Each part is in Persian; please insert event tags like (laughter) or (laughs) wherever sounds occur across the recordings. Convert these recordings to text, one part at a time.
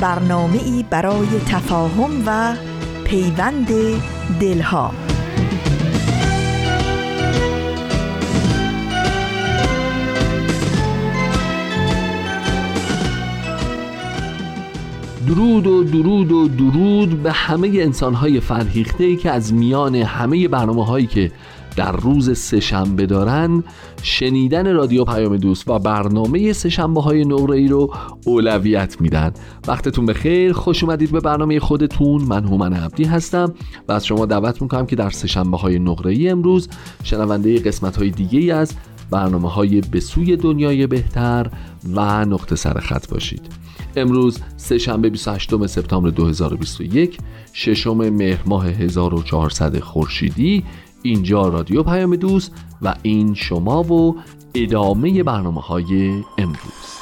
برنامه ای برای تفاهم و پیوند دلها. درود و درود و درود به همه انسانهای فرهیخته که از میان همه برنامه هایی که در روز سهشنبه دارن شنیدن رادیو پیام دوست و برنامه سهشنبه های نقره ای رو اولویت میدن. وقتتون بخیر خوش اومدید به برنامه خودتون. من هومن عبدی هستم و از شما دعوت می‌کنم که در سهشنبه های نقره ای امروز شنونده قسمت های دیگه ای از برنامه های به سوی دنیای بهتر و نقطه سر خط باشید. امروز سه شنبه 28 سپتامبر 2021 ششم مهر ماه 1400 خورشیدی. اینجا رادیو پیام دوست و این شما و ادامه برنامه های امروز.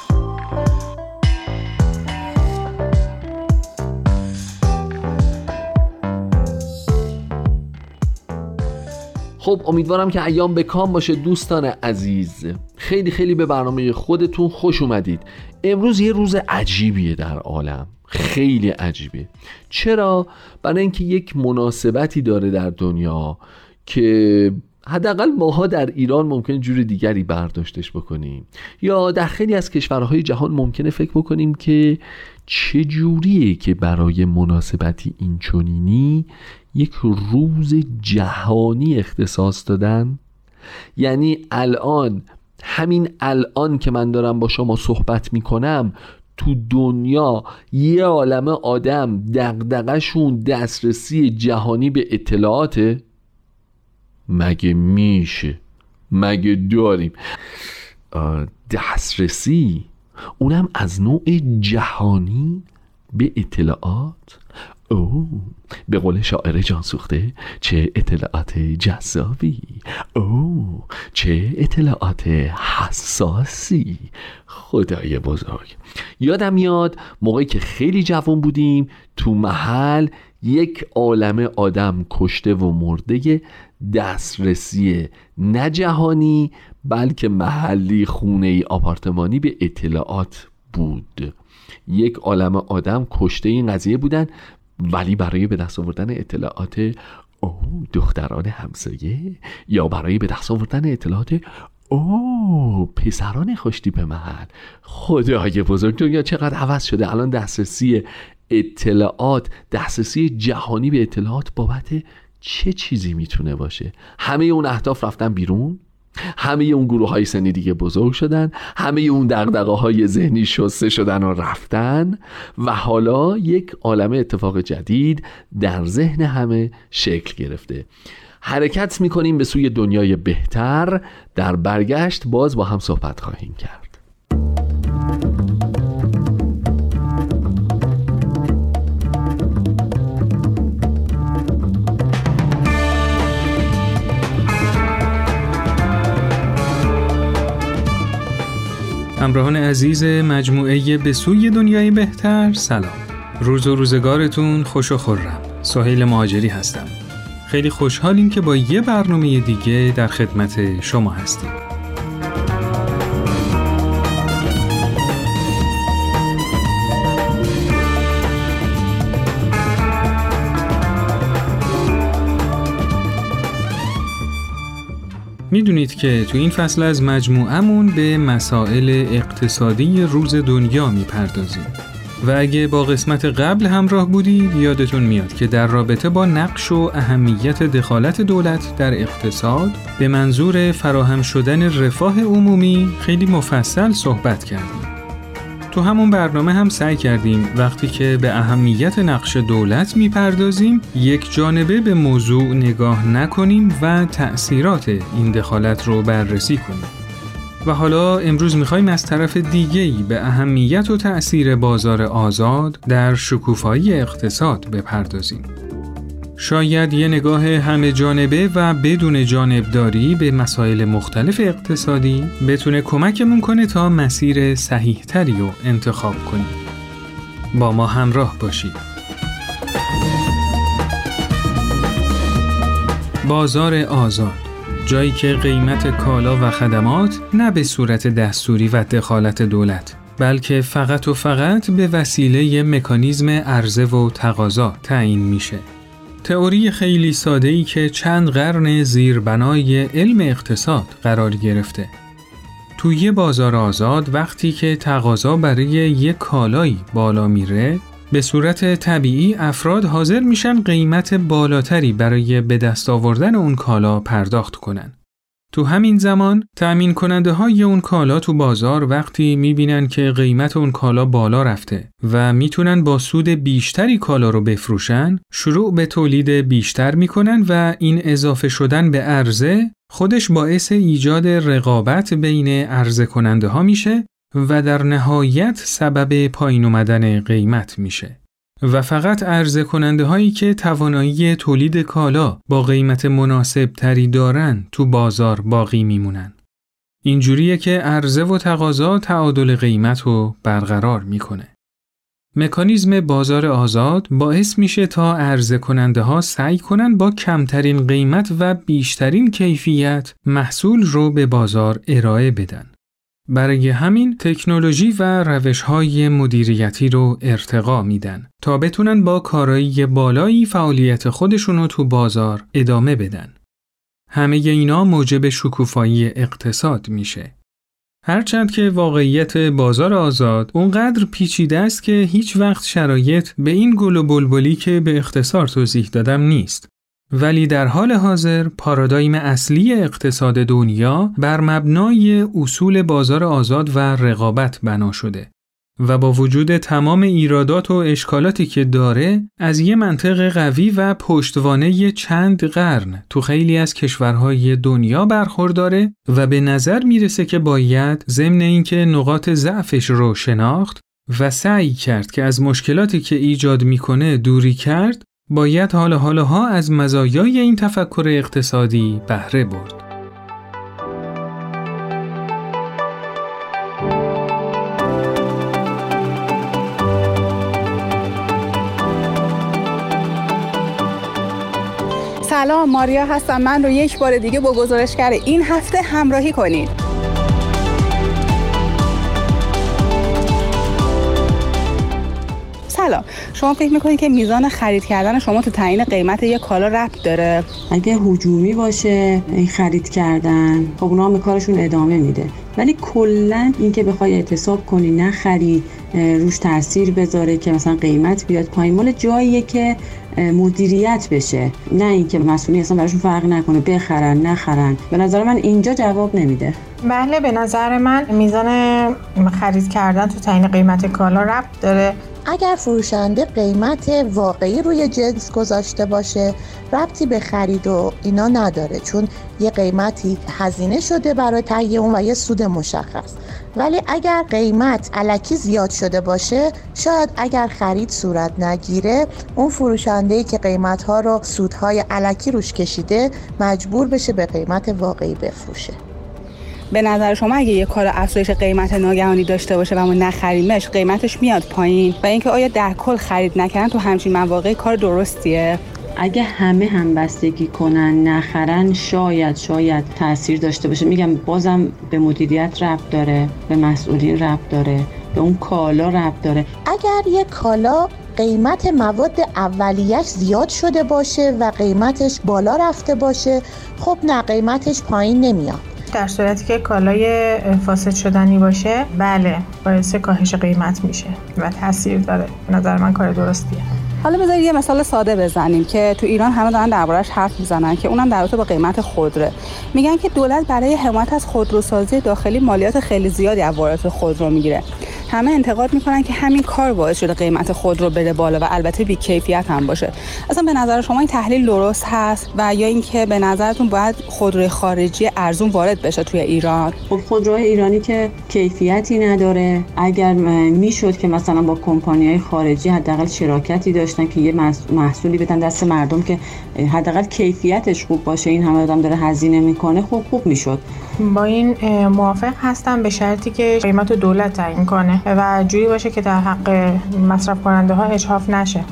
خب امیدوارم که ایام به کام باشه دوستان عزیز. خیلی خیلی به برنامه خودتون خوش اومدید. امروز یه روز عجیبیه در عالم. خیلی عجیبه. چرا؟ برای اینکه یک مناسبتی داره در دنیا. که حداقل ماها در ایران ممکن جور دیگری برداشتش بکنیم. یا در خیلی از کشورهای جهان ممکنه فکر بکنیم که چه جوریه که برای مناسبتی اینچنینی یک روز جهانی اختصاص دادن؟ یعنی الان همین الان که من دارم با شما صحبت می‌کنم تو دنیا یه عالم آدم دقدقشون دسترسی جهانی به اطلاعاته؟ مگه میشه؟ مگه داریم؟ دسترسی؟ اونم از نوع جهانی به اطلاعات؟ او به قول شاعر جان سوخته چه اطلاعات جذابی. او چه اطلاعات حساسی. خدای بزرگ. یادم یاد موقعی که خیلی جوان بودیم تو محل یک عالم آدم کشته و مرده دسترسی نه جهانی بلکه محلی خونه ای آپارتمانی به اطلاعات بود. یک عالم آدم کشته این قضیه بودن ولی برای به دست آوردن اطلاعات او دختران همسایه یا برای به دست آوردن اطلاعات او پسران به محل. خدای بزرگ دنیا چقدر عوض شده. الان دسترسی اطلاعات دسترسی جهانی به اطلاعات بابت چه چیزی می‌تونه باشه؟ همه اون اهداف رفتن بیرون؟ همه اون گروه های سنی دیگه بزرگ شدن همه اون دقدقه های ذهنی شسته شدن و رفتن و حالا یک عالم اتفاق جدید در ذهن همه شکل گرفته. حرکت می‌کنیم به سوی دنیای بهتر در برگشت باز با هم صحبت خواهیم کرد. همراهان عزیز مجموعه به سوی دنیای بهتر سلام. روز و روزگارتون خوش و خورم. سهیل مهاجری هستم. خیلی خوشحالیم که با یه برنامه دیگه در خدمت شما هستیم. می‌دونید که تو این فصل از مجموعمون به مسائل اقتصادی روز دنیا می‌پردازیم و اگه با قسمت قبل همراه بودید یادتون میاد که در رابطه با نقش و اهمیت دخالت دولت در اقتصاد به منظور فراهم شدن رفاه عمومی خیلی مفصل صحبت کردیم. تو همون برنامه هم سعی کردیم وقتی که به اهمیت نقش دولت می‌پردازیم یک جانبه به موضوع نگاه نکنیم و تأثیرات این دخالت رو بررسی کنیم. و حالا امروز می‌خوایم از طرف دیگهی به اهمیت و تأثیر بازار آزاد در شکوفایی اقتصاد بپردازیم. شاید یه نگاه همه جانبه و بدون جانبداری به مسائل مختلف اقتصادی بتونه کمکمون کنه تا مسیر صحیح تری رو انتخاب کنیم. با ما همراه باشید. بازار آزاد جایی که قیمت کالا و خدمات نه به صورت دستوری و دخالت دولت بلکه فقط و فقط به وسیله مکانیزم عرضه و تقاضا تعیین میشه. تئوری خیلی ساده ای که چند قرن زیربنای علم اقتصاد قرار گرفته. توی بازار آزاد وقتی که تقاضا برای یک کالایی بالا میره به صورت طبیعی افراد حاضر میشن قیمت بالاتری برای به دست آوردن اون کالا پرداخت کنن. تو همین زمان تأمین کننده های اون کالا تو بازار وقتی می‌بینن که قیمت اون کالا بالا رفته و می‌تونن با سود بیشتری کالا رو بفروشن شروع به تولید بیشتر می‌کنن و این اضافه شدن به عرضه خودش باعث ایجاد رقابت بین عرضه کننده ها میشه و در نهایت سبب پایین اومدن قیمت میشه. و فقط عرضه کننده هایی که توانایی تولید کالا با قیمت مناسب تری دارن تو بازار باقی میمونن. اینجوریه که عرضه و تقاضا تعادل قیمت رو برقرار می‌کنه. مکانیزم بازار آزاد باعث میشه تا عرضه کننده ها سعی کنن با کمترین قیمت و بیشترین کیفیت محصول رو به بازار ارائه بدن. برای همین تکنولوژی و روش های مدیریتی رو ارتقا میدن تا بتونن با کارایی بالایی فعالیت خودشون رو تو بازار ادامه بدن. همه اینا موجب شکوفایی اقتصاد میشه. هرچند که واقعیت بازار آزاد اونقدر پیچیده است که هیچ وقت شرایط به این گل و بلبلی که به اختصار توضیح دادم نیست. ولی در حال حاضر پارادایم اصلی اقتصاد دنیا بر مبنای اصول بازار آزاد و رقابت بنا شده و با وجود تمام ایرادات و اشکالاتی که داره از یه منطق قوی و پشتوانه چند قرن تو خیلی از کشورهای دنیا برخورداره و به نظر می‌رسه که باید ضمن اینکه نقاط ضعفش رو شناخت و سعی کرد که از مشکلاتی که ایجاد می‌کنه دوری کرد باید حال حالها از مزایای این تفکر اقتصادی بهره برد. سلام ماریا هستم من رو یک بار دیگه با گزارشگر این هفته همراهی کنید سلام. شما فکر می‌کنید که میزان خرید کردن شما تو تعیین قیمت یک کالا ربط داره؟ اگه حجومی باشه این خرید کردن خب اونا هم کارشون ادامه میده. ولی کلا اینکه بخوای اعتصاب کنی نخری روش تاثیر بذاره که مثلا قیمت بیاد پایین مال جاییه که مدیریت بشه. نه اینکه مسئولی اصلا براشون فرق نکنه بخرن نخرن. به نظر من اینجا جواب نمیده. بله به نظر من میزان خرید کردن تو تعیین قیمت کالا ربط داره. اگر فروشنده قیمت واقعی روی جنس گذاشته باشه ربطی به خرید و اینا نداره چون یه قیمتی هزینه شده برای تهیه اون و یه سود مشخص. ولی اگر قیمت علکی زیاد شده باشه شاید اگر خرید صورت نگیره اون فروشنده که قیمت ها رو سودهای علکی روش کشیده مجبور بشه به قیمت واقعی بفروشه. به نظر شما اگه یه کار افزایش قیمت ناگهانی داشته باشه و ما نخریمش قیمتش میاد پایین؟ و اینکه آیا در کل خرید نکردن تو همچین مواقع کار درستیه؟ اگه همه هم بستگی کنن نخرن شاید شاید تاثیر داشته باشه. میگم بازم به مدیریت ربط داره به مسئولین ربط داره به اون کالا ربط داره. اگر یه کالا قیمت مواد اولیش زیاد شده باشه و قیمتش بالا رفته باشه خب نه قیمتش پایین نمیاد. در صورتی که کالای فاسد شدنی باشه بله باعث کاهش قیمت میشه و تاثیر داره. نظر من کار درستیه. حالا بذارید یه مثال ساده بزنیم که تو ایران همه دارن دربارش حرف می‌زنن که اونم در رابطه با قیمت خودروه میگن که دولت برای حمایت از خودروسازی داخلی مالیات خیلی زیادی از واردات خودرو می‌گیره. همه انتقاد می‌کنن که همین کار باعث شده قیمت خودرو بره بالا و البته بی کیفیت هم باشه. اصلا به نظر شما این تحلیل درست هست و یا اینکه به نظرتون باید خودروی خارجی ارزون وارد بشه توی ایران؟ خب خودروهای ایرانی که کیفیتی نداره. اگر می‌شد که مثلا با کمپانی های خارجی حداقل شراکتی داشتن که یه محصولی بدن دست مردم که حداقل کیفیتش خوب باشه این همه آدم داره هزینه می‌کنه خوب خوب می‌شد. با این موافق هستم به شرطی که قیمت دولت تعیین کنه و جوری باشه که در حق مصرف کننده ها اجحاف نشه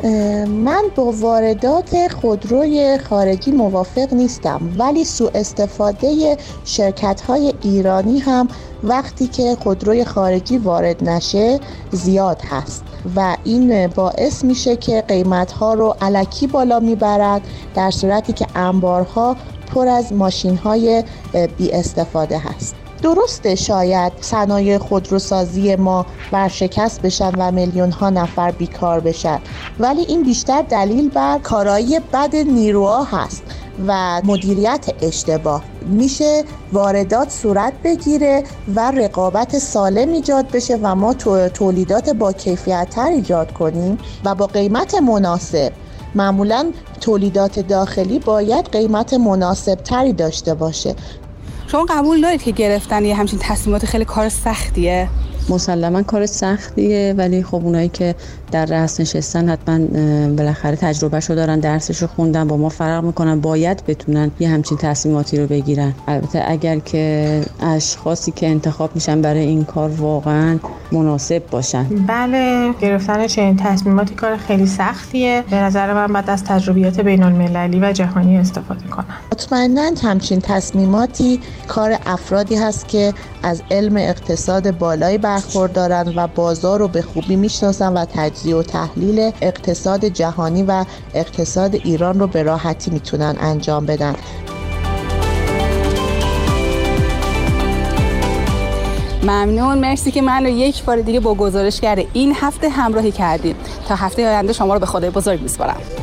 من با واردات خودروی خارجی موافق نیستم ولی سوء استفاده شرکت های ایرانی هم وقتی که خودروی خارجی وارد نشه زیاد هست و این باعث میشه که قیمت ها رو علکی بالا می‌برد در صورتی که انبارها پر از ماشین های بی استفاده هست. درسته شاید صنایع خودروسازی ما برشکست بشن و میلیون ها نفر بیکار بشن ولی این بیشتر دلیل بر کارایی بد نیروها هست. و مدیریت اشتباه. میشه واردات صورت بگیره و رقابت سالم ایجاد بشه و ما تولیدات با کیفیت تر ایجاد کنیم و با قیمت مناسب. معمولا تولیدات داخلی باید قیمت مناسب تری داشته باشه. شما قبول دارید که گرفتن یه همچین تصمیمات خیلی کار سختیه؟ مسلما کار سختیه ولی خب اونایی که در رأس نشستن حتما بالاخره تجربهشو دارن درسشو خوندن با ما فرق می‌کنن باید بتونن یه همچین تصمیماتی رو بگیرن. البته اگر که اشخاصی که انتخاب میشن برای این کار واقعا مناسب باشن. بله گرفتن چنین تصمیماتی کار خیلی سختیه. به نظر من بعد از تجربیات بین المللی و جهانی استفاده کنن. مطمئنا همچین تصمیماتی کار افرادی هست که از علم اقتصاد بالایی برخوردارن و بازار رو به خوبی می‌شناسن و تجزیه و تحلیل اقتصاد جهانی و اقتصاد ایران رو به راحتی می‌تونن انجام بدن. ممنون. مرسی که من رو یک بار دیگه با گزارش کرده این هفته همراهی کردید تا هفته آینده شما رو به خدای بزرگ میسپارم.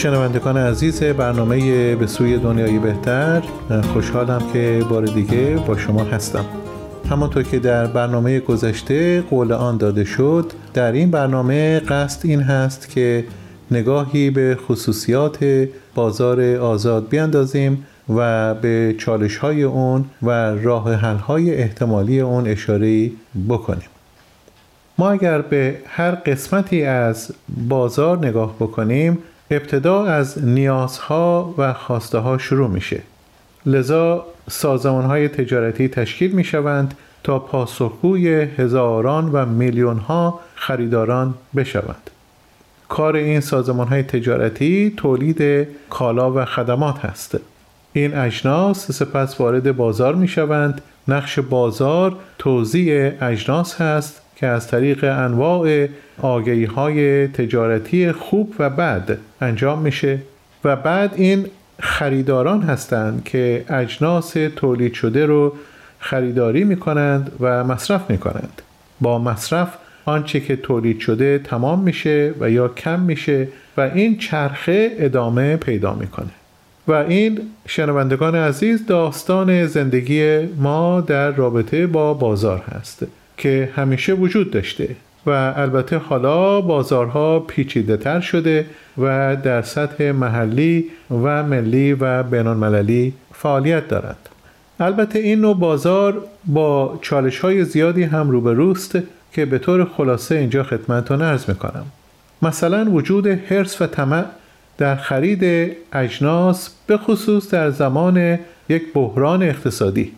شنوندگان عزیز برنامه به سوی دنیای بهتر خوشحالم که بار دیگه با شما هستم. همانطور که در برنامه گذشته قول آن داده شد در این برنامه قصد این هست که نگاهی به خصوصیات بازار آزاد بیاندازیم و به چالش های اون و راه حل های احتمالی اون اشاره بکنیم. ما اگر به هر قسمتی از بازار نگاه بکنیم ابتدا از نیازها و خواسته ها شروع میشه. لذا سازمان های تجارتی تشکیل می شوند تا پاسخگوی هزاران و میلیون ها خریداران بشوند. کار این سازمان های تجارتی تولید کالا و خدمات هست. این اجناس سپس وارد بازار می شوند نقش بازار توزیع اجناس هست که از طریق انواع آگهی های تجارتی خوب و بد انجام میشه و بعد این خریداران هستند که اجناس تولید شده رو خریداری می‌کنند و مصرف می‌کنند. با مصرف آنچه که تولید شده تمام میشه و یا کم میشه و این چرخه ادامه پیدا می‌کنه. و این شنوندگان عزیز داستان زندگی ما در رابطه با بازار هست. که همیشه وجود داشته و البته حالا بازارها پیچیده تر شده و در سطح محلی و ملی و بینالمللی فعالیت دارند. البته این نوع بازار با چالش های زیادی هم روبروست که به طور خلاصه اینجا خدمتتون ارز می‌کنم. مثلا وجود حرس و طمع در خرید اجناس به خصوص در زمان یک بحران اقتصادی.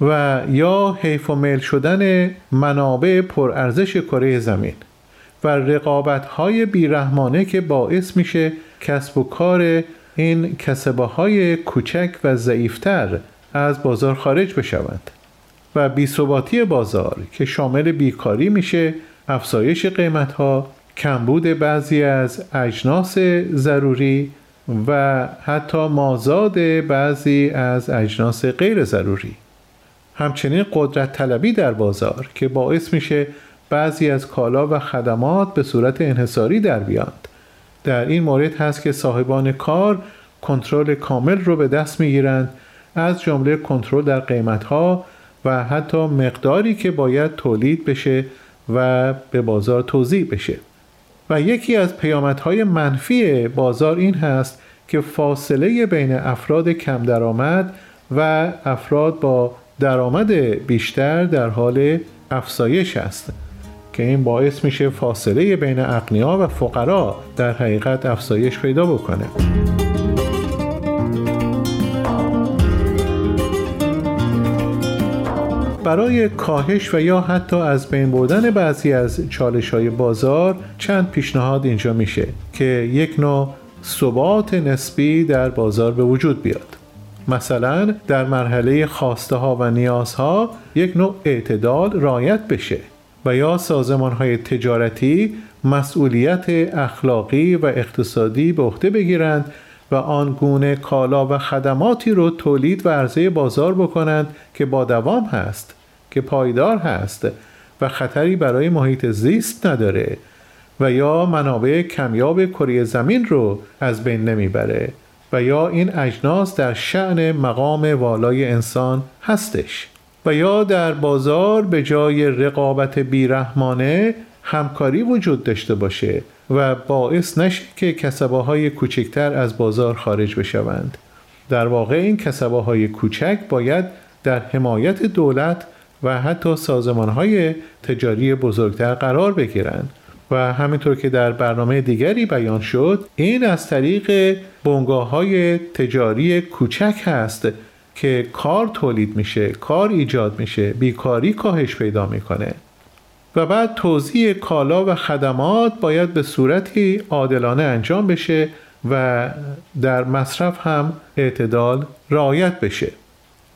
و یا حیف و میل شدن منابع پرارزش کره زمین و رقابت های بیرحمانه که باعث میشه کسب و کار این کسبه های کوچک و ضعیفتر از بازار خارج بشوند و بیثباتی بازار که شامل بیکاری میشه افزایش قیمت ها کمبود بعضی از اجناس ضروری و حتی مازاد بعضی از اجناس غیر ضروری. همچنین قدرت طلبی در بازار که باعث میشه بعضی از کالا و خدمات به صورت انحصاری در بیاند. در این مورد هست که صاحبان کار کنترل کامل رو به دست می‌گیرند از جمله کنترل در قیمت ها و حتی مقداری که باید تولید بشه و به بازار توضیح بشه. و یکی از پیامدهای منفی بازار این هست که فاصله بین افراد کم درآمد و افراد با درآمد بیشتر در حال افزایش است که این باعث میشه فاصله بین اقنیا و فقرا در حقیقت افزایش پیدا بکنه. برای کاهش و یا حتی از بین بردن بعضی از چالش های بازار چند پیشنهاد اینجا میشه که یک نوع ثبات نسبی در بازار به وجود بیاد. مثلا در مرحله خواسته ها و نیازها یک نوع اعتدال رایت بشه و یا سازمان های تجارتی مسئولیت اخلاقی و اقتصادی به عهده بگیرند و آن گونه کالا و خدماتی رو تولید و عرضه بازار بکنند که با دوام هست که پایدار هست و خطری برای محیط زیست نداره و یا منابع کمیاب کره زمین رو از بین نمی‌بره. و یا این اجناس در شعن مقام والای انسان هستش و یا در بازار به جای رقابت بیرحمانه همکاری وجود داشته باشه و باعث نشه که کسبه های کوچکتر از بازار خارج بشوند. در واقع این کسبه های کوچک باید در حمایت دولت و حتی سازمان های تجاری بزرگتر قرار بگیرند. و همینطور که در برنامه دیگری بیان شد این از طریق بنگاه های تجاری کوچک هست که کار تولید میشه کار ایجاد میشه بیکاری کاهش پیدا می‌کنه. و بعد توزیع کالا و خدمات باید به صورتی عادلانه انجام بشه و در مصرف هم اعتدال رعایت بشه.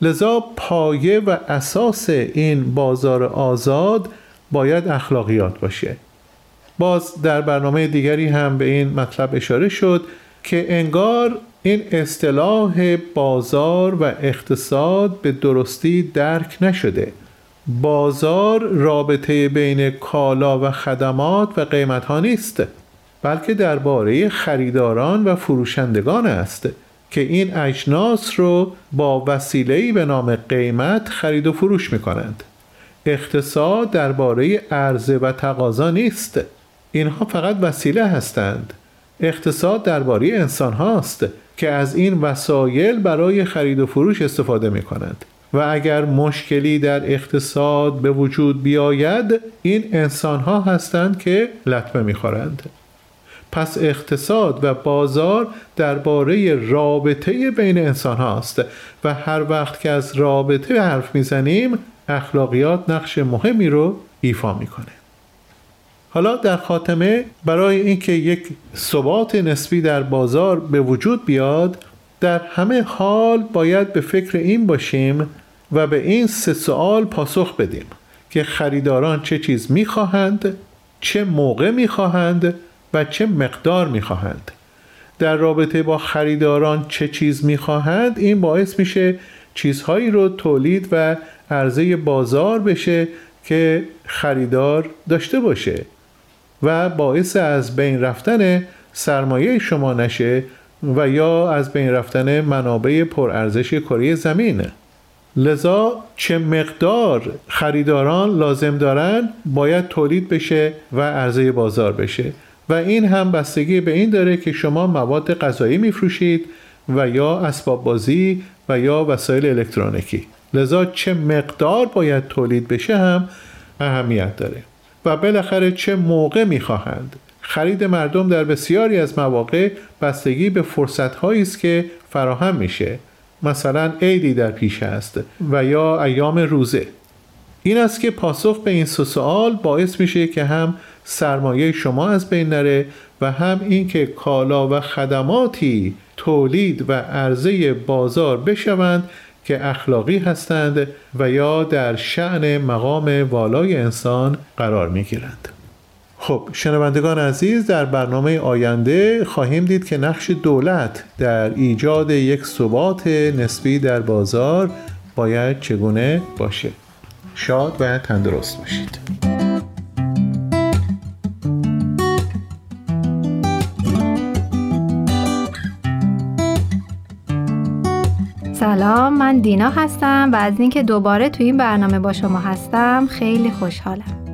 لذا پایه و اساس این بازار آزاد باید اخلاقیات باشه. باز در برنامه دیگری هم به این مطلب اشاره شد که انگار این اصطلاح بازار و اقتصاد به درستی درک نشده. بازار رابطه بین کالا و خدمات و قیمت ها نیست بلکه درباره خریداران و فروشندگان است که این اجناس رو با وسیله‌ای به نام قیمت خرید و فروش می کنند اقتصاد درباره عرضه و تقاضا نیست. اینها فقط وسیله هستند. اقتصاد درباره انسان هاست که از این وسایل برای خرید و فروش استفاده می کنند و اگر مشکلی در اقتصاد به وجود بیاید این انسان ها هستند که لطمه می خورند. پس اقتصاد و بازار درباره رابطه بین انسان هاست و هر وقت که از رابطه حرف می‌زنیم اخلاقیات نقش مهمی رو ایفا می‌کنه. حالا در خاتمه برای اینکه یک ثبات نسبی در بازار به وجود بیاد در همه حال باید به فکر این باشیم و به این سه سوال پاسخ بدیم که خریداران چه چیز می‌خواهند چه موقع می‌خواهند و چه مقدار می‌خواهند. در رابطه با خریداران چه چیز می‌خواهند این باعث میشه چیزهایی رو تولید و عرضه بازار بشه که خریدار داشته باشه. و باعث از بین رفتن سرمایه شما نشه و یا از بین رفتن منابع پرارزش کره زمین. لذا چه مقدار خریداران لازم دارن باید تولید بشه و عرضه بازار بشه. و این هم بستگی به این داره که شما مواد غذایی میفروشید و یا اسباب بازی و یا وسایل الکترونیکی. لذا چه مقدار باید تولید بشه هم اهمیت داره. و بالاخره چه موقع می‌خواهند. خرید مردم در بسیاری از مواقع بستگی به فرصت است که فراهم میشه. مثلا عیدی در پیش است و یا ایام روزه. این است که پاسخ به این سه سوال باعث میشه که هم سرمایه شما از بین نره و هم اینکه کالا و خدماتی تولید و عرضه بازار بشوند که اخلاقی هستند و یا در شعن مقام والای انسان قرار می گیرند. خب شنوندگان عزیز در برنامه آینده خواهیم دید که نقش دولت در ایجاد یک ثبات نسبی در بازار باید چگونه باشه شاد و تندرست باشید سلام من دینا هستم و از اینکه دوباره تو این برنامه با شما هستم خیلی خوشحالم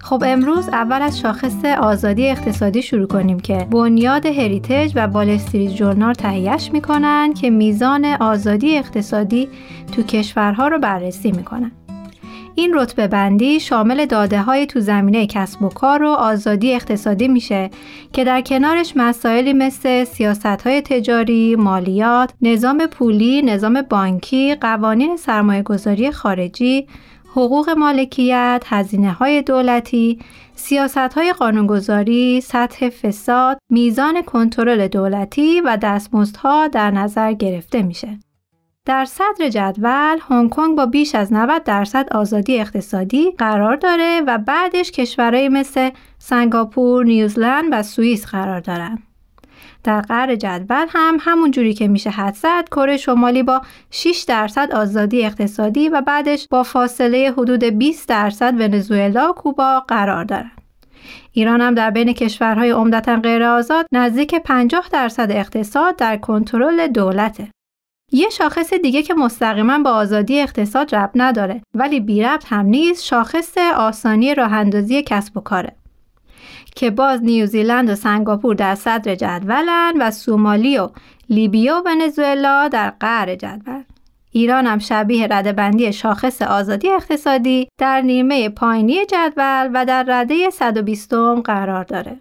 خب امروز اول از شاخص آزادی اقتصادی شروع کنیم که بنیاد هریتج و وال استریت جورنال تهیهش می‌کنن که میزان آزادی اقتصادی تو کشورها رو بررسی می‌کنن. این رتبه بندی شامل داده های تو زمینه کسب و کار و آزادی اقتصادی میشه که در کنارش مسائلی مثل سیاست های تجاری، مالیات، نظام پولی، نظام بانکی، قوانین سرمایه گذاری خارجی، حقوق مالکیت، هزینه های دولتی، سیاست های قانونگذاری، سطح فساد، میزان کنترل دولتی و دستمزدها در نظر گرفته میشه. در صدر جدول هنگ کنگ با بیش از 90 درصد آزادی اقتصادی قرار داره و بعدش کشورهای مثل سنگاپور، نیوزلند و سوئیس قرار دارند. در قرار جدول هم همون جوری که میشه حد زد کره شمالی با 6 درصد آزادی اقتصادی و بعدش با فاصله حدود 20 درصد ونزوئلا و کوبا قرار دارند. ایران هم در بین کشورهای عمدتا غیر آزاد نزدیک 50 درصد اقتصاد در کنترل دولته. یه شاخص دیگه که مستقیما با آزادی اقتصاد ربط نداره ولی بی ربط هم نیست شاخص آسانی راه کسب و کاره. که باز نیوزیلند و سنگاپور در صدر جدولن و سومالی و لیبیا و ونزوئلا در قعر جدول. ایران هم شبیه بندی شاخص آزادی اقتصادی در نیمه پایینی جدول و در رده 120 قرار داره.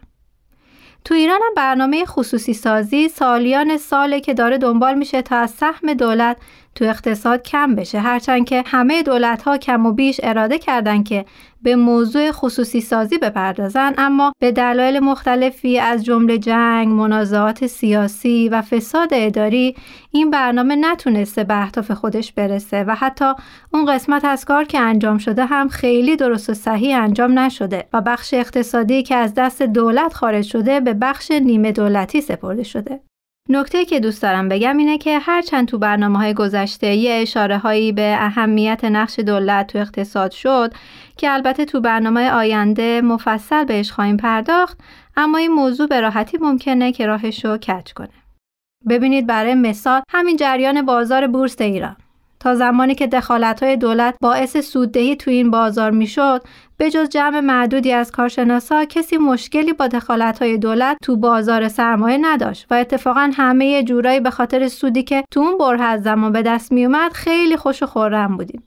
تو ایران هم برنامه خصوصی سازی سالیان ساله که داره دنبال میشه تا از سهم دولت تو اقتصاد کم بشه هرچند که همه دولت ها کم و بیش اراده کردن که به موضوع خصوصی سازی بپردازن اما به دلایل مختلفی از جمله جنگ، منازعات سیاسی و فساد اداری این برنامه نتونسته به اهداف خودش برسه و حتی اون قسمت از کار که انجام شده هم خیلی درست و صحیح انجام نشده و بخش اقتصادی که از دست دولت خارج شده به بخش نیمه دولتی سپرده شده. نکته که دوست دارم بگم اینه که هرچند تو برنامه های گذشته یه اشاره هایی به اهمیت نقش دولت تو اقتصاد شد که البته تو برنامه آینده مفصل بهش خواهیم پرداخت اما این موضوع به راحتی ممکنه که راهش رو کج کنه. ببینید برای مثال همین جریان بازار بورس ایران تا زمانی که های دولت باعث سوددهی تو این بازار می‌شد به جز جمع معدودی از کارشناسا کسی مشکلی با های دولت تو بازار سرمایه نداشت و اتفاقا همه جورایی به خاطر سودی که تو اون بره زمان به دست میومد خیلی خوش و خورم بودیم.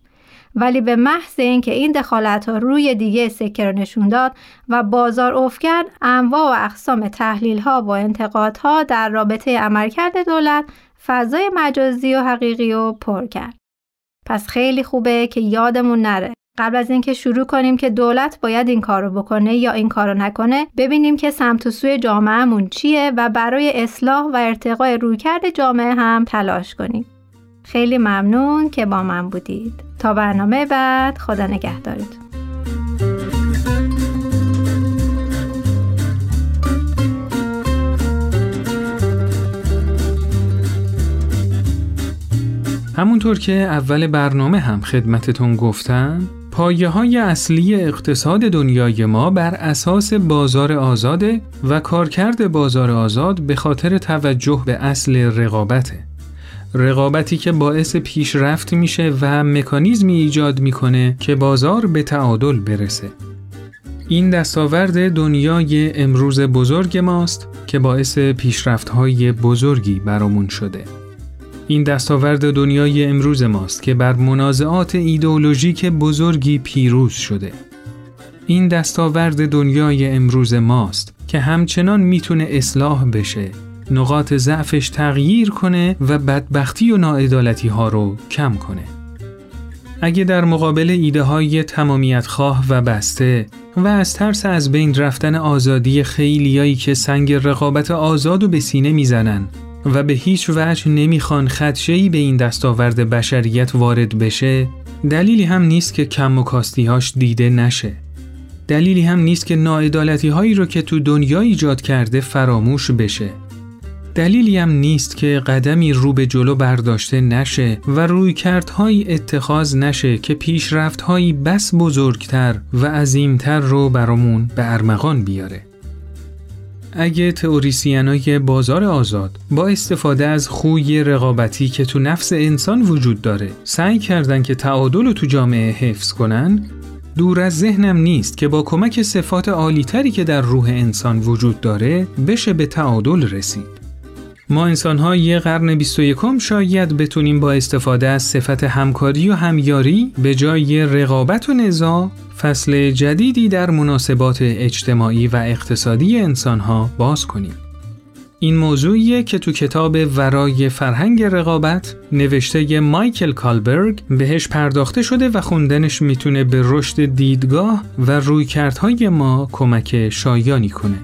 ولی به محض اینکه این دخالت ها روی دیگه سکه رو نشون داد و بازار افت کرد انواع و اقسام تحلیل ها و انتقادها در رابطه عملکرد دولت فضای مجازی و حقیقی رو پر کرد. پس خیلی خوبه که یادمون نره. قبل از اینکه شروع کنیم که دولت باید این کارو بکنه یا این کارو نکنه ببینیم که سمت و سوی جامعهمون چیه و برای اصلاح و ارتقای رویکرد جامعه هم تلاش کنیم. خیلی ممنون که با من بودید. تا برنامه بعد خدا نگهدارتون. همونطور که اول برنامه هم خدمتتون گفتم پایه های اصلی اقتصاد دنیای ما بر اساس بازار آزاده و کارکرد بازار آزاد به خاطر توجه به اصل رقابته. رقابتی که باعث پیشرفت میشه و مکانیزمی ایجاد می‌کنه که بازار به تعادل برسه. این دستاورد دنیای امروز بزرگ ماست که باعث پیشرفت های بزرگی برامون شده. این دستاورد دنیای امروز ماست که بر منازعات ایدئولوژیک بزرگی پیروز شده. این دستاورد دنیای امروز ماست که همچنان می‌تونه اصلاح بشه، نقاط ضعفش تغییر کنه و بدبختی و ناعدالتی ها رو کم کنه. اگه در مقابل ایده های تمامیت خواه و بسته و از ترس از بین رفتن آزادی خیلیایی که سنگ رقابت آزاد و به سینه می‌زنن و به هیچ وجه نمی‌خوان خدشه‌ای به این دستاورد بشریت وارد بشه دلیلی هم نیست که کم و کاستیهاش دیده نشه دلیلی هم نیست که ناعدالتی هایی رو که تو دنیا ایجاد کرده فراموش بشه دلیلی هم نیست که قدمی رو به جلو برداشته نشه و روی کردهایی اتخاذ نشه که پیشرفتهایی بس بزرگتر و عظیمتر رو برامون به ارمغان بیاره. اگه تئوریسینای بازار آزاد با استفاده از خوی رقابتی که تو نفس انسان وجود داره سعی کردن که تعادل رو تو جامعه حفظ کنن دور از ذهنم نیست که با کمک صفات عالیتری که در روح انسان وجود داره بشه به تعادل رسید. ما انسان ها یه قرن 21 شاید بتونیم با استفاده از صفت همکاری و همیاری به جای رقابت و نزاع فصل جدیدی در مناسبات اجتماعی و اقتصادی انسان ها باز کنیم. این موضوعیه که تو کتاب ورای فرهنگ رقابت نوشته مایکل کالبرگ بهش پرداخته شده و خوندنش می‌تونه به رشد دیدگاه و رویکردهای ما کمک شایانی کنه.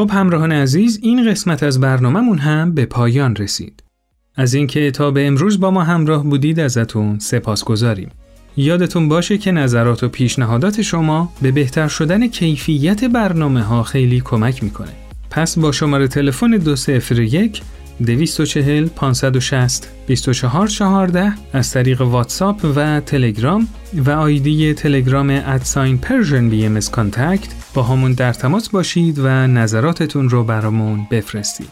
خب همراهان عزیز این قسمت از برنامهمون هم به پایان رسید. از اینکه تا به امروز با ما همراه بودید ازتون سپاسگزاریم. یادتون باشه که نظرات و پیشنهادات شما به بهتر شدن کیفیت برنامه ها خیلی کمک می‌کنه. پس با شماره تلفن 201 240 560 2414 از طریق واتساپ و تلگرام و آیدی تلگرام at sign Persian BM باهامون در تماس باشید و نظراتتون رو برامون بفرستید.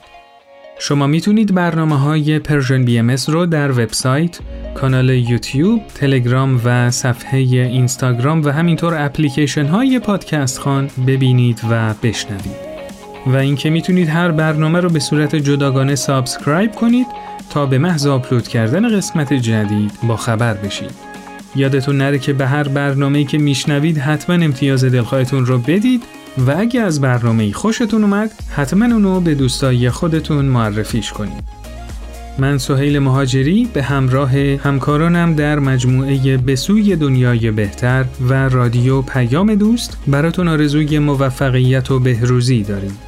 شما می‌تونید برنامه های Persian BM رو در وبسایت، کانال یوتیوب، تلگرام و صفحه اینستاگرام و همینطور اپلیکیشن های پادکست خان ببینید و بشنوید. و اینکه می‌تونید هر برنامه رو به صورت جداگانه subscribe کنید تا به محض آپلود کردن قسمت جدید با خبر بشید. یادتون نره که به هر برنامه‌ای که میشنوید حتما امتیاز دلخواهتون رو بدید و اگه از برنامه خوشتون اومد حتما اونو به دوستای خودتون معرفیش کنید. من سهیل مهاجری به همراه همکارانم در مجموعه بسوی دنیای بهتر و رادیو پیام دوست براتون آرزوی موفقیت و بهروزی داریم.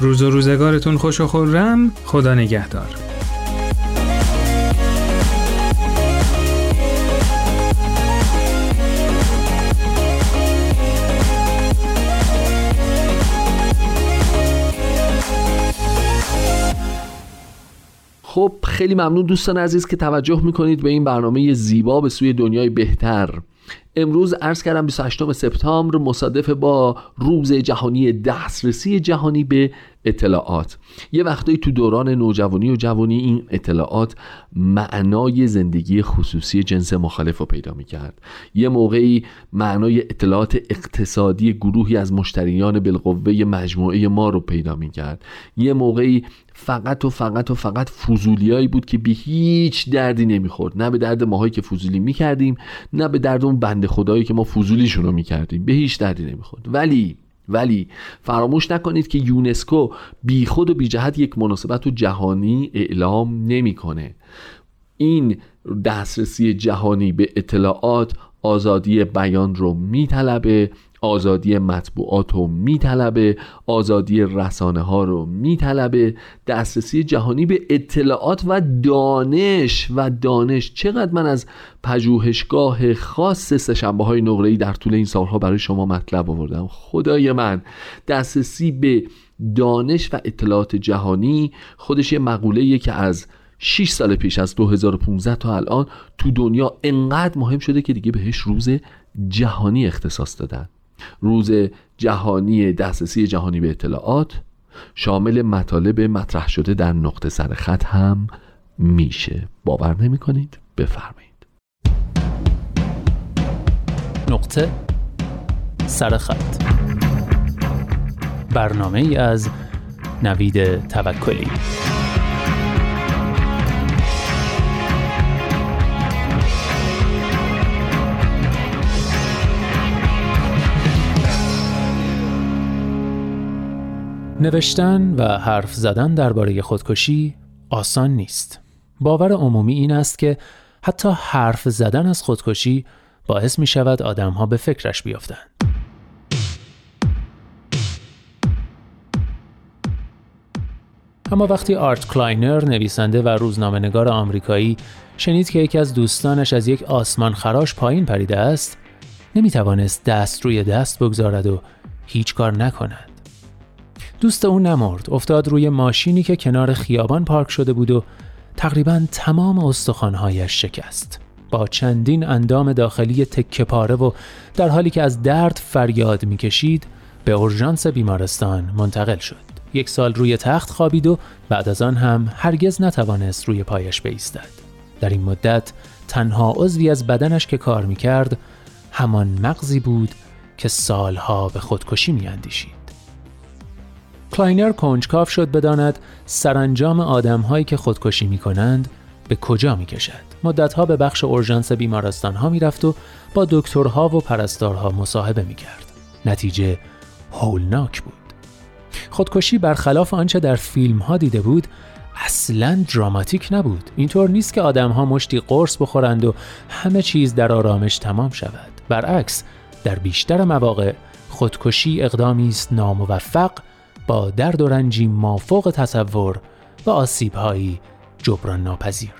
روز و روزگارتون خوش و خورم خدا نگهدار. خب خیلی ممنون دوستان عزیز که توجه می‌کنید به این برنامه زیبا به سوی دنیای بهتر امروز عرض کردم 28 سپتامبر مصادف با روز جهانی دسترسی جهانی به اطلاعات. یه وقتایی تو دوران نوجوانی و جوانی این اطلاعات معنای زندگی خصوصی جنس مخالف رو پیدا می‌کرد. یه موقعی معنای اطلاعات اقتصادی گروهی از مشتریان بالقوه مجموعه ما رو پیدا می‌کرد. یه موقعی فقط و فقط و فقط فضولیایی بود که به هیچ دردی نمی‌خورد. نه به درد ماهایی که فضولی می‌کردیم نه به درد اون بنده خدایی که ما فضولیشون رو می‌کردیم. به هیچ دردی نمی‌خورد. ولی ولی فراموش نکنید که یونسکو بی خود و بی جهت یک مناسبت و جهانی اعلام نمی‌کنه. این دسترسی جهانی به اطلاعات آزادی بیان رو میطلبه. آزادی مطبوعات رو میطلبه آزادی رسانه ها رو میطلبه دسترسی جهانی به اطلاعات و دانش. و دانش چقدر من از پژوهشگاه خاص سهشنبه های نقره‌ای در طول این سالها برای شما مطلب آوردم. خدای من دسترسی به دانش و اطلاعات جهانی خودش یه مقوله که از 6 سال پیش از 2015 تا الان تو دنیا انقدر مهم شده که دیگه بهش روز جهانی اختصاص دادن. روز جهانی دسترسی جهانی به اطلاعات شامل مطالب مطرح شده در نقطه سر خط هم میشه. باور نمی کنید بفرمایید. نقطه سر خط. برنامه ای از نوید توکلی. نوشتن و حرف زدن درباره خودکشی آسان نیست. باور عمومی این است که حتی حرف زدن از خودکشی باعث می شود آدم ها به فکرش بیافتند. اما وقتی آرت کلاینر نویسنده و روزنامه‌نگار آمریکایی شنید که یکی از دوستانش از یک آسمان خراش پایین پریده است نمی توانست دست روی دست بگذارد و هیچ کار نکند دوست او نمرد. افتاد روی ماشینی که کنار خیابان پارک شده بود و تقریبا تمام استخوانهایش شکست. با چندین اندام داخلی تکه پاره و در حالی که از درد فریاد می‌کشید به اورژانس بیمارستان منتقل شد. یک سال روی تخت خوابید و بعد از آن هم هرگز نتوانست روی پایش بایستد. در این مدت تنها عضوی از بدنش که کار می‌کرد همان مغزی بود که سالها به خودکشی میاندیشید. کلاینر کنجکاو شد بداند سرانجام آدمهایی که خودکشی می کنند به کجا می کشد. مدتها به بخش اورژانس بیمارستان ها می رفت و با دکترها و پرستارها مصاحبه می کرد. نتیجه هولناک بود. خودکشی برخلاف آنچه در فیلم ها دیده بود اصلا دراماتیک نبود اینطور نیست که آدم ها مشتی قرص بخورند و همه چیز در آرامش تمام شود برعکس در بیشتر مواقع خودکشی اقدامی است ناموفق با درد و رنجی مافوق تصور و آسیبهایی جبران ناپذیر.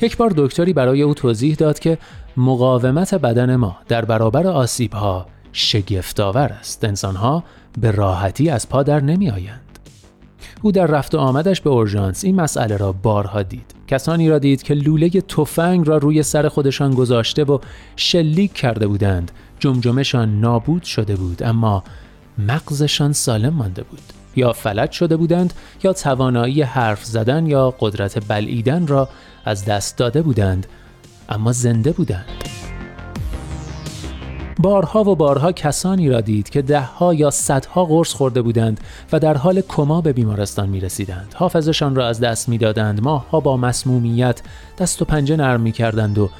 یک بار دکتری برای او توضیح داد که مقاومت بدن ما در برابر آسیبها شگفتآور است. انسانها به راحتی از پا در نمی آیند. او در رفت و آمدش به اورژانس این مسئله را بارها دید. کسانی را دید که لوله تفنگ را روی سر خودشان گذاشته و شلیک کرده بودند. جمجمشان نابود شده بود اما مغزشان سالم مانده بود یا فلج شده بودند یا توانایی حرف زدن یا قدرت بلعیدن را از دست داده بودند اما زنده بودند بارها و بارها کسانی را دید که دهها یا صدها قرص خورده بودند و در حال کما به بیمارستان می رسیدند. حافظشان را از دست می دادند. ماهها با مسمومیت دست و پنجه نرم می کردند و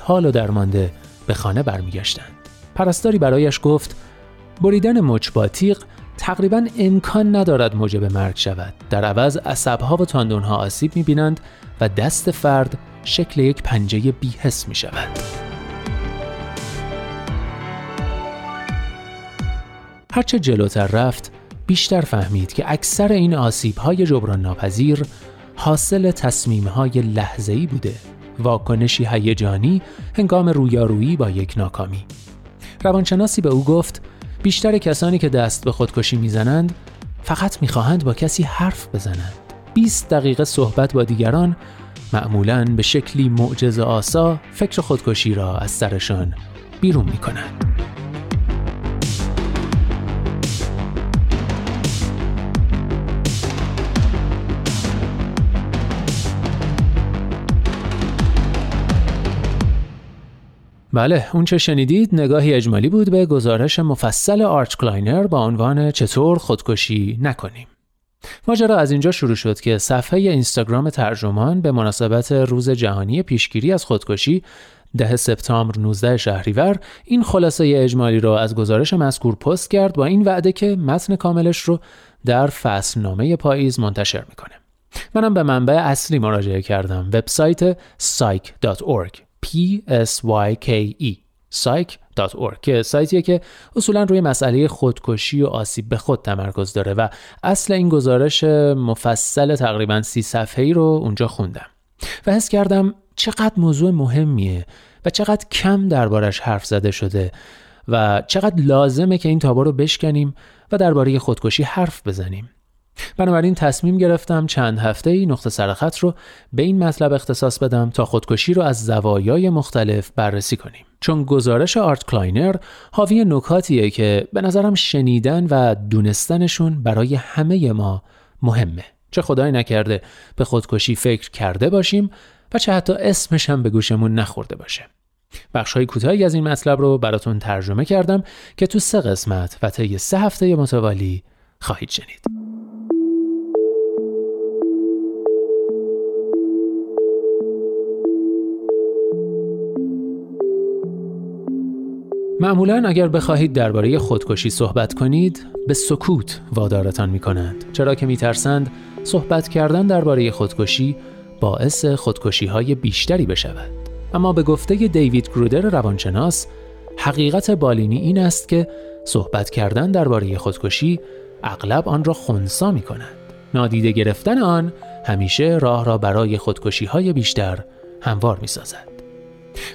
حال و درمانده به خانه برمیگشتند. پرستاری برایش گفت بریدن مچ تقریبا امکان ندارد موجب مرگ شود. در عوض عصبها و تاندونها آسیب می بینند و دست فرد شکل یک پنجه بیحس می شود. هرچه جلوتر رفت بیشتر فهمید که اکثر این آسیب های جبران ناپذیر حاصل تصمیم های لحظه‌ای بوده واکنشی هیجانی هنگام رویارویی با یک ناکامی روانشناسی به او گفت بیشتر کسانی که دست به خودکشی می‌زنند فقط می‌خواهند با کسی حرف بزنند. 20 دقیقه صحبت با دیگران معمولا به شکلی معجز آسا فکر خودکشی را از سرشان بیرون می‌کنند بله اونچه شنیدید نگاهی اجمالی بود به گزارش مفصل آرت کلاینر با عنوان چطور خودکشی نکنیم. ماجرا از اینجا شروع شد که صفحه اینستاگرام ترجمان به مناسبت روز جهانی پیشگیری از خودکشی ده سپتامبر 19 شهریور این خلاصه اجمالی را از گزارش مذکور پست کرد با این وعده که متن کاملش رو در فصلنامه پاییز منتشر می‌کنه. منم به منبع اصلی مراجعه کردم وبسایت psych.org P-S-Y-K-E psych.org که سایتیه که اصولا روی مسئله خودکشی و آسیب به خود تمرکز داره و اصل این گزارش مفصل تقریبا سی صفحه‌ای رو اونجا خوندم و حس کردم چقدر موضوع مهمیه و چقدر کم دربارش حرف زده شده و چقدر لازمه که این تابا رو بشکنیم و درباره خودکشی حرف بزنیم. بنابراین تصمیم گرفتم چند هفته ای نقطه سرخط رو به این مطلب اختصاص بدم تا خودکشی رو از زوایای مختلف بررسی کنیم. چون گزارش آرت کلاینر حاوی نکاتیه که به نظرم شنیدن و دونستنشون برای همه ما مهمه. چه خدای نکرده به خودکشی فکر کرده باشیم و چه حتی اسمش هم به گوشمون نخورده باشه. بخش های کوتاهی از این مطلب رو براتون ترجمه کردم که تو سه قسمت و طی سه هفته متوالی خواهید شنید. معمولا اگر بخواهید درباره خودکشی صحبت کنید به سکوت وادارتان می کنند چرا که می ترسند صحبت کردن درباره خودکشی باعث خودکشی های بیشتری بشود اما به گفته دیوید گرودر روانشناس حقیقت بالینی این است که صحبت کردن درباره خودکشی اغلب آن را خونسا می کند. نادیده گرفتن آن همیشه راه را برای خودکشی های بیشتر هموار می سازد.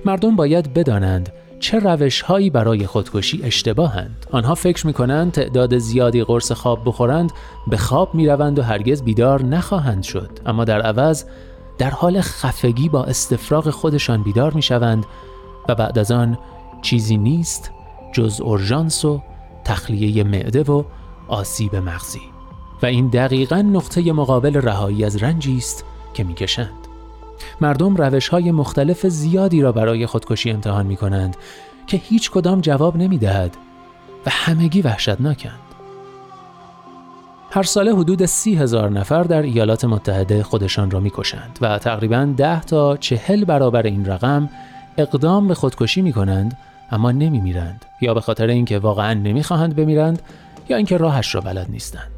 مردم باید بدانند چه روش هایی برای خودکشی اشتباهند. آنها فکر می کنند تعداد زیادی قرص خواب بخورند به خواب می روند و هرگز بیدار نخواهند شد. اما در عوض در حال خفگی با استفراغ خودشان بیدار می شوند و بعد از آن چیزی نیست جز اورژانس و تخلیه معده و آسیب مغزی و این دقیقا نقطه مقابل رهایی از رنجی است که می‌کشند مردم روش های مختلف زیادی را برای خودکشی امتحان می کنند که هیچ کدام جواب نمی دهد و همگی وحشتناکند. هر ساله حدود سی هزار نفر در ایالات متحده خودشان را می‌کشند و تقریبا ده تا چهل برابر این رقم اقدام به خودکشی می کنند اما نمی میرند یا به خاطر اینکه واقعا نمی‌خواهند بمیرند یا اینکه راهش را بلد نیستند.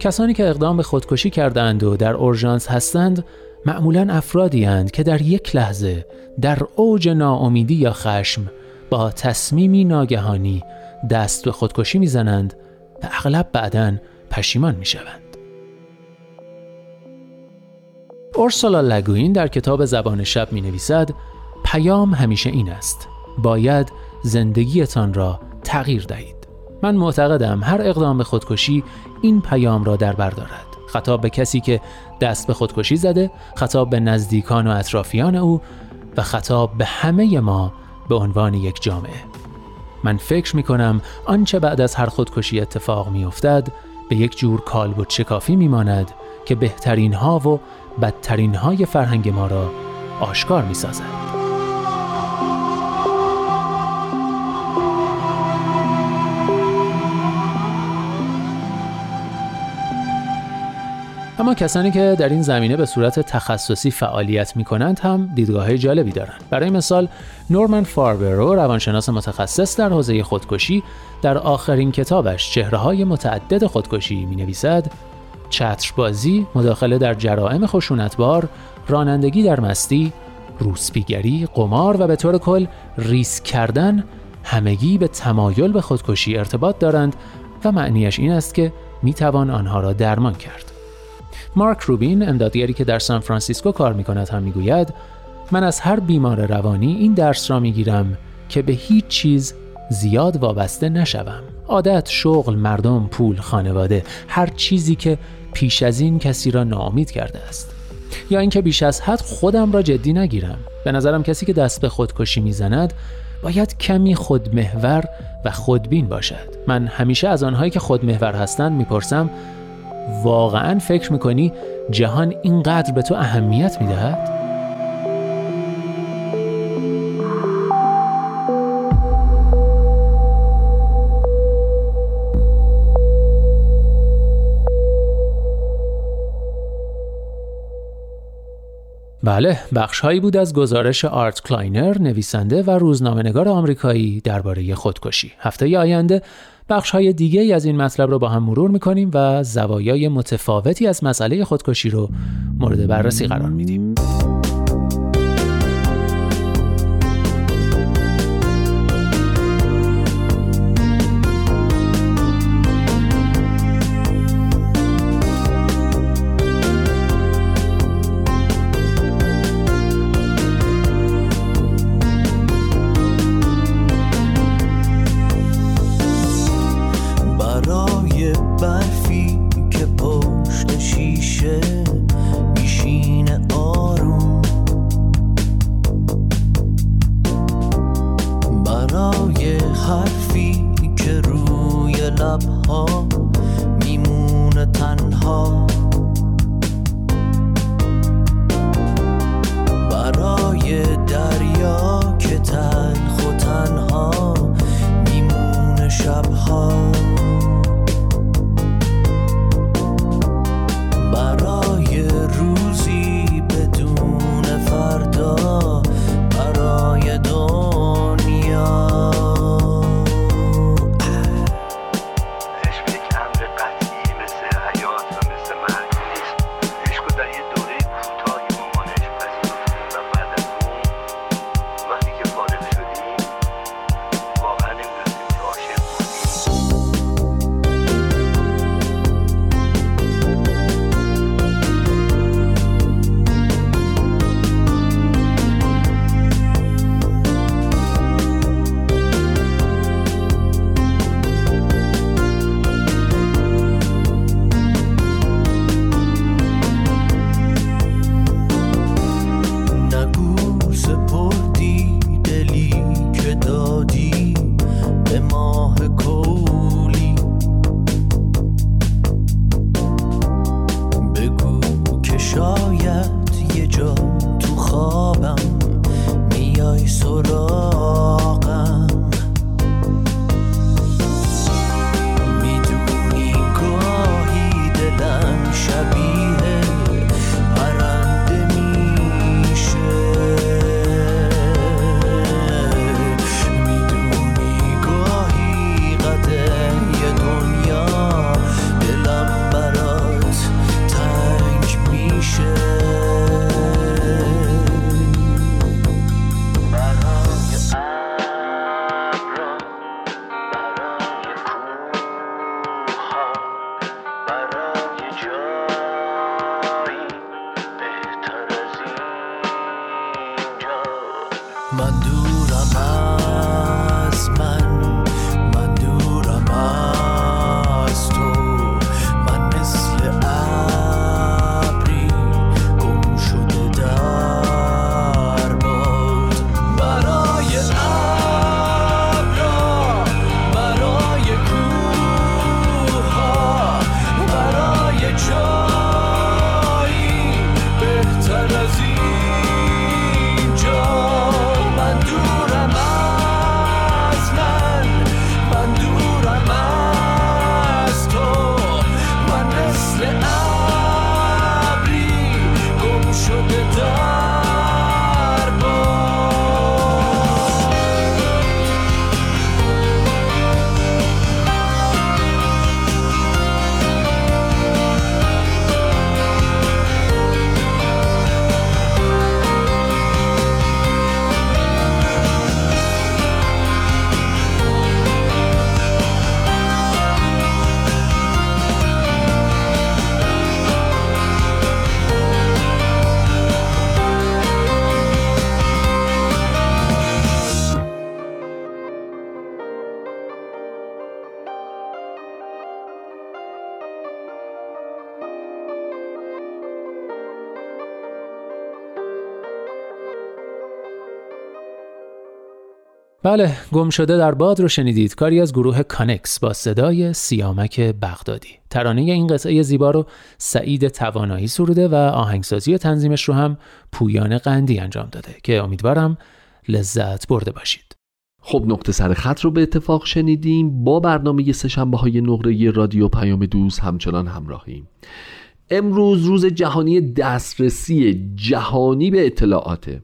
کسانی که اقدام به خودکشی کردند و در اورژانس هستند معمولا افرادی هند که در یک لحظه در اوج ناامیدی یا خشم با تصمیمی ناگهانی دست به خودکشی می‌زنند و اغلب بعدا پشیمان می‌شوند. اورسولا لگوین در کتاب زبان شب می نویسد پیام همیشه این است باید زندگیتان را تغییر دهید من معتقدم هر اقدام به خودکشی این پیام را در بر دارد خطاب به کسی که دست به خودکشی زده خطاب به نزدیکان و اطرافیان او و خطاب به همه ما به عنوان یک جامعه من فکر می کنم آنچه بعد از هر خودکشی اتفاق می افتد به یک جور کالبد شکافی می ماند که بهترین ها و بدترین های فرهنگ ما را آشکار می سازد. اما کسانی که در این زمینه به صورت تخصصی فعالیت می کنند هم دیدگاه جالبی دارند. برای مثال نورمن فاربرو روانشناس متخصص در حوزه خودکشی در آخرین کتابش چهره های متعدد خودکشی می نویسد چتربازی، مداخله در جرائم خشونتبار، رانندگی در مستی، روسپیگری، قمار و به طور کل ریسک کردن همگی به تمایل به خودکشی ارتباط دارند و معنیش این است که می توان آنها را درمان کرد. مارک روبین امدادگری که در سان فرانسیسکو کار می کند هم می‌گوید من از هر بیمار روانی این درس را می گیرم که به هیچ چیز زیاد وابسته نشوم. عادت، شغل، مردم، پول، خانواده، هر چیزی که پیش از این کسی را ناامید کرده است. یا اینکه بیش از حد خودم را جدی نگیرم. به نظرم کسی که دست به خودکشی می‌زند باید کمی خودمحور و خودبین باشد. من همیشه از آنهایی که خودمحور هستند می‌پرسم واقعا فکر می‌کنی جهان اینقدر به تو اهمیت می‌دهد؟ بله بخش هایی بود از گزارش آرت کلاینر نویسنده و روزنامه‌نگار آمریکایی درباره خودکشی هفته آینده بخش های دیگه ای از این مطلب رو با هم مرور می‌کنیم و زوایای متفاوتی از مسئله خودکشی رو مورد بررسی قرار میدیم. بله گم شده در باد رو شنیدید. کاری از گروه کانکس با صدای سیامک بغدادی. ترانه این قطعه زیبا رو سعید توانایی سروده و آهنگسازی و تنظیمش رو هم پویان قندی انجام داده که امیدوارم لذت برده باشید. خب نقطه سر خط رو به اتفاق شنیدیم. با برنامه سهشنبه های نقره رادیو پیام دوست همچنان همراهیم. امروز روز جهانی دسترسی جهانی به اطلاعاته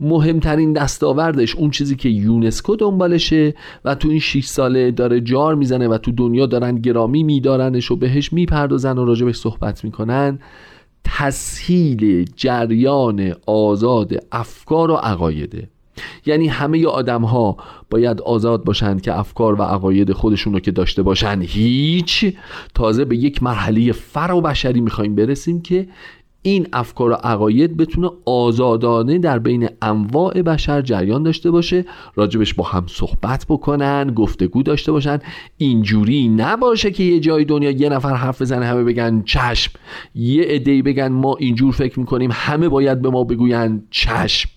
مهمترین دستاوردش اون چیزی که یونسکو دنبالشه و تو این 6 ساله داره جار می‌زنه و تو دنیا دارن گرامی میدارنش و بهش می‌پردازن و راجبش صحبت می‌کنن. تسهیل جریان آزاد افکار و عقایده. یعنی همه آدم ها باید آزاد باشند که افکار و عقاید خودشون رو که داشته باشن هیچ. تازه به یک مرحله فر و بشری می‌خوایم برسیم که این افکار و عقاید بتونه آزادانه در بین انواع بشر جریان داشته باشه راجبش با هم صحبت بکنن گفتگو داشته باشن. اینجوری نباشه که یه جای دنیا یه نفر حرف بزنه همه بگن چشم. یه عده‌ای بگن ما اینجور فکر می‌کنیم همه باید به ما بگوین چشم.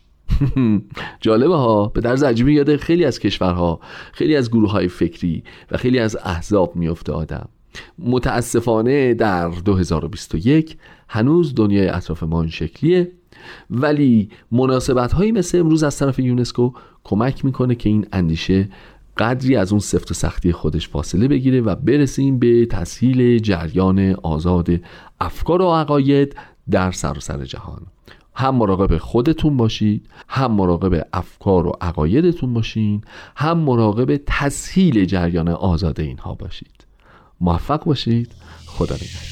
(laughs) جالبه ها؟ به درز عجیبی یاده خیلی از کشورها خیلی از گروه های فکری و خیلی از احزاب میفته آدم. متاسفانه در 2021 هنوز دنیای اطراف ما این شکلیه. ولی مناسبت هایی مثل امروز از طرف یونسکو کمک می‌کنه که این اندیشه قدری از اون سفت و سختی خودش فاصله بگیره و برسیم به تسهیل جریان آزاد افکار و عقاید در سراسر سر جهان. هم مراقب خودتون باشید هم مراقب افکار و عقایدتون باشین هم مراقب تسهیل جریان آزاد اینها باشید. موفق باشید. خدا نگهدار.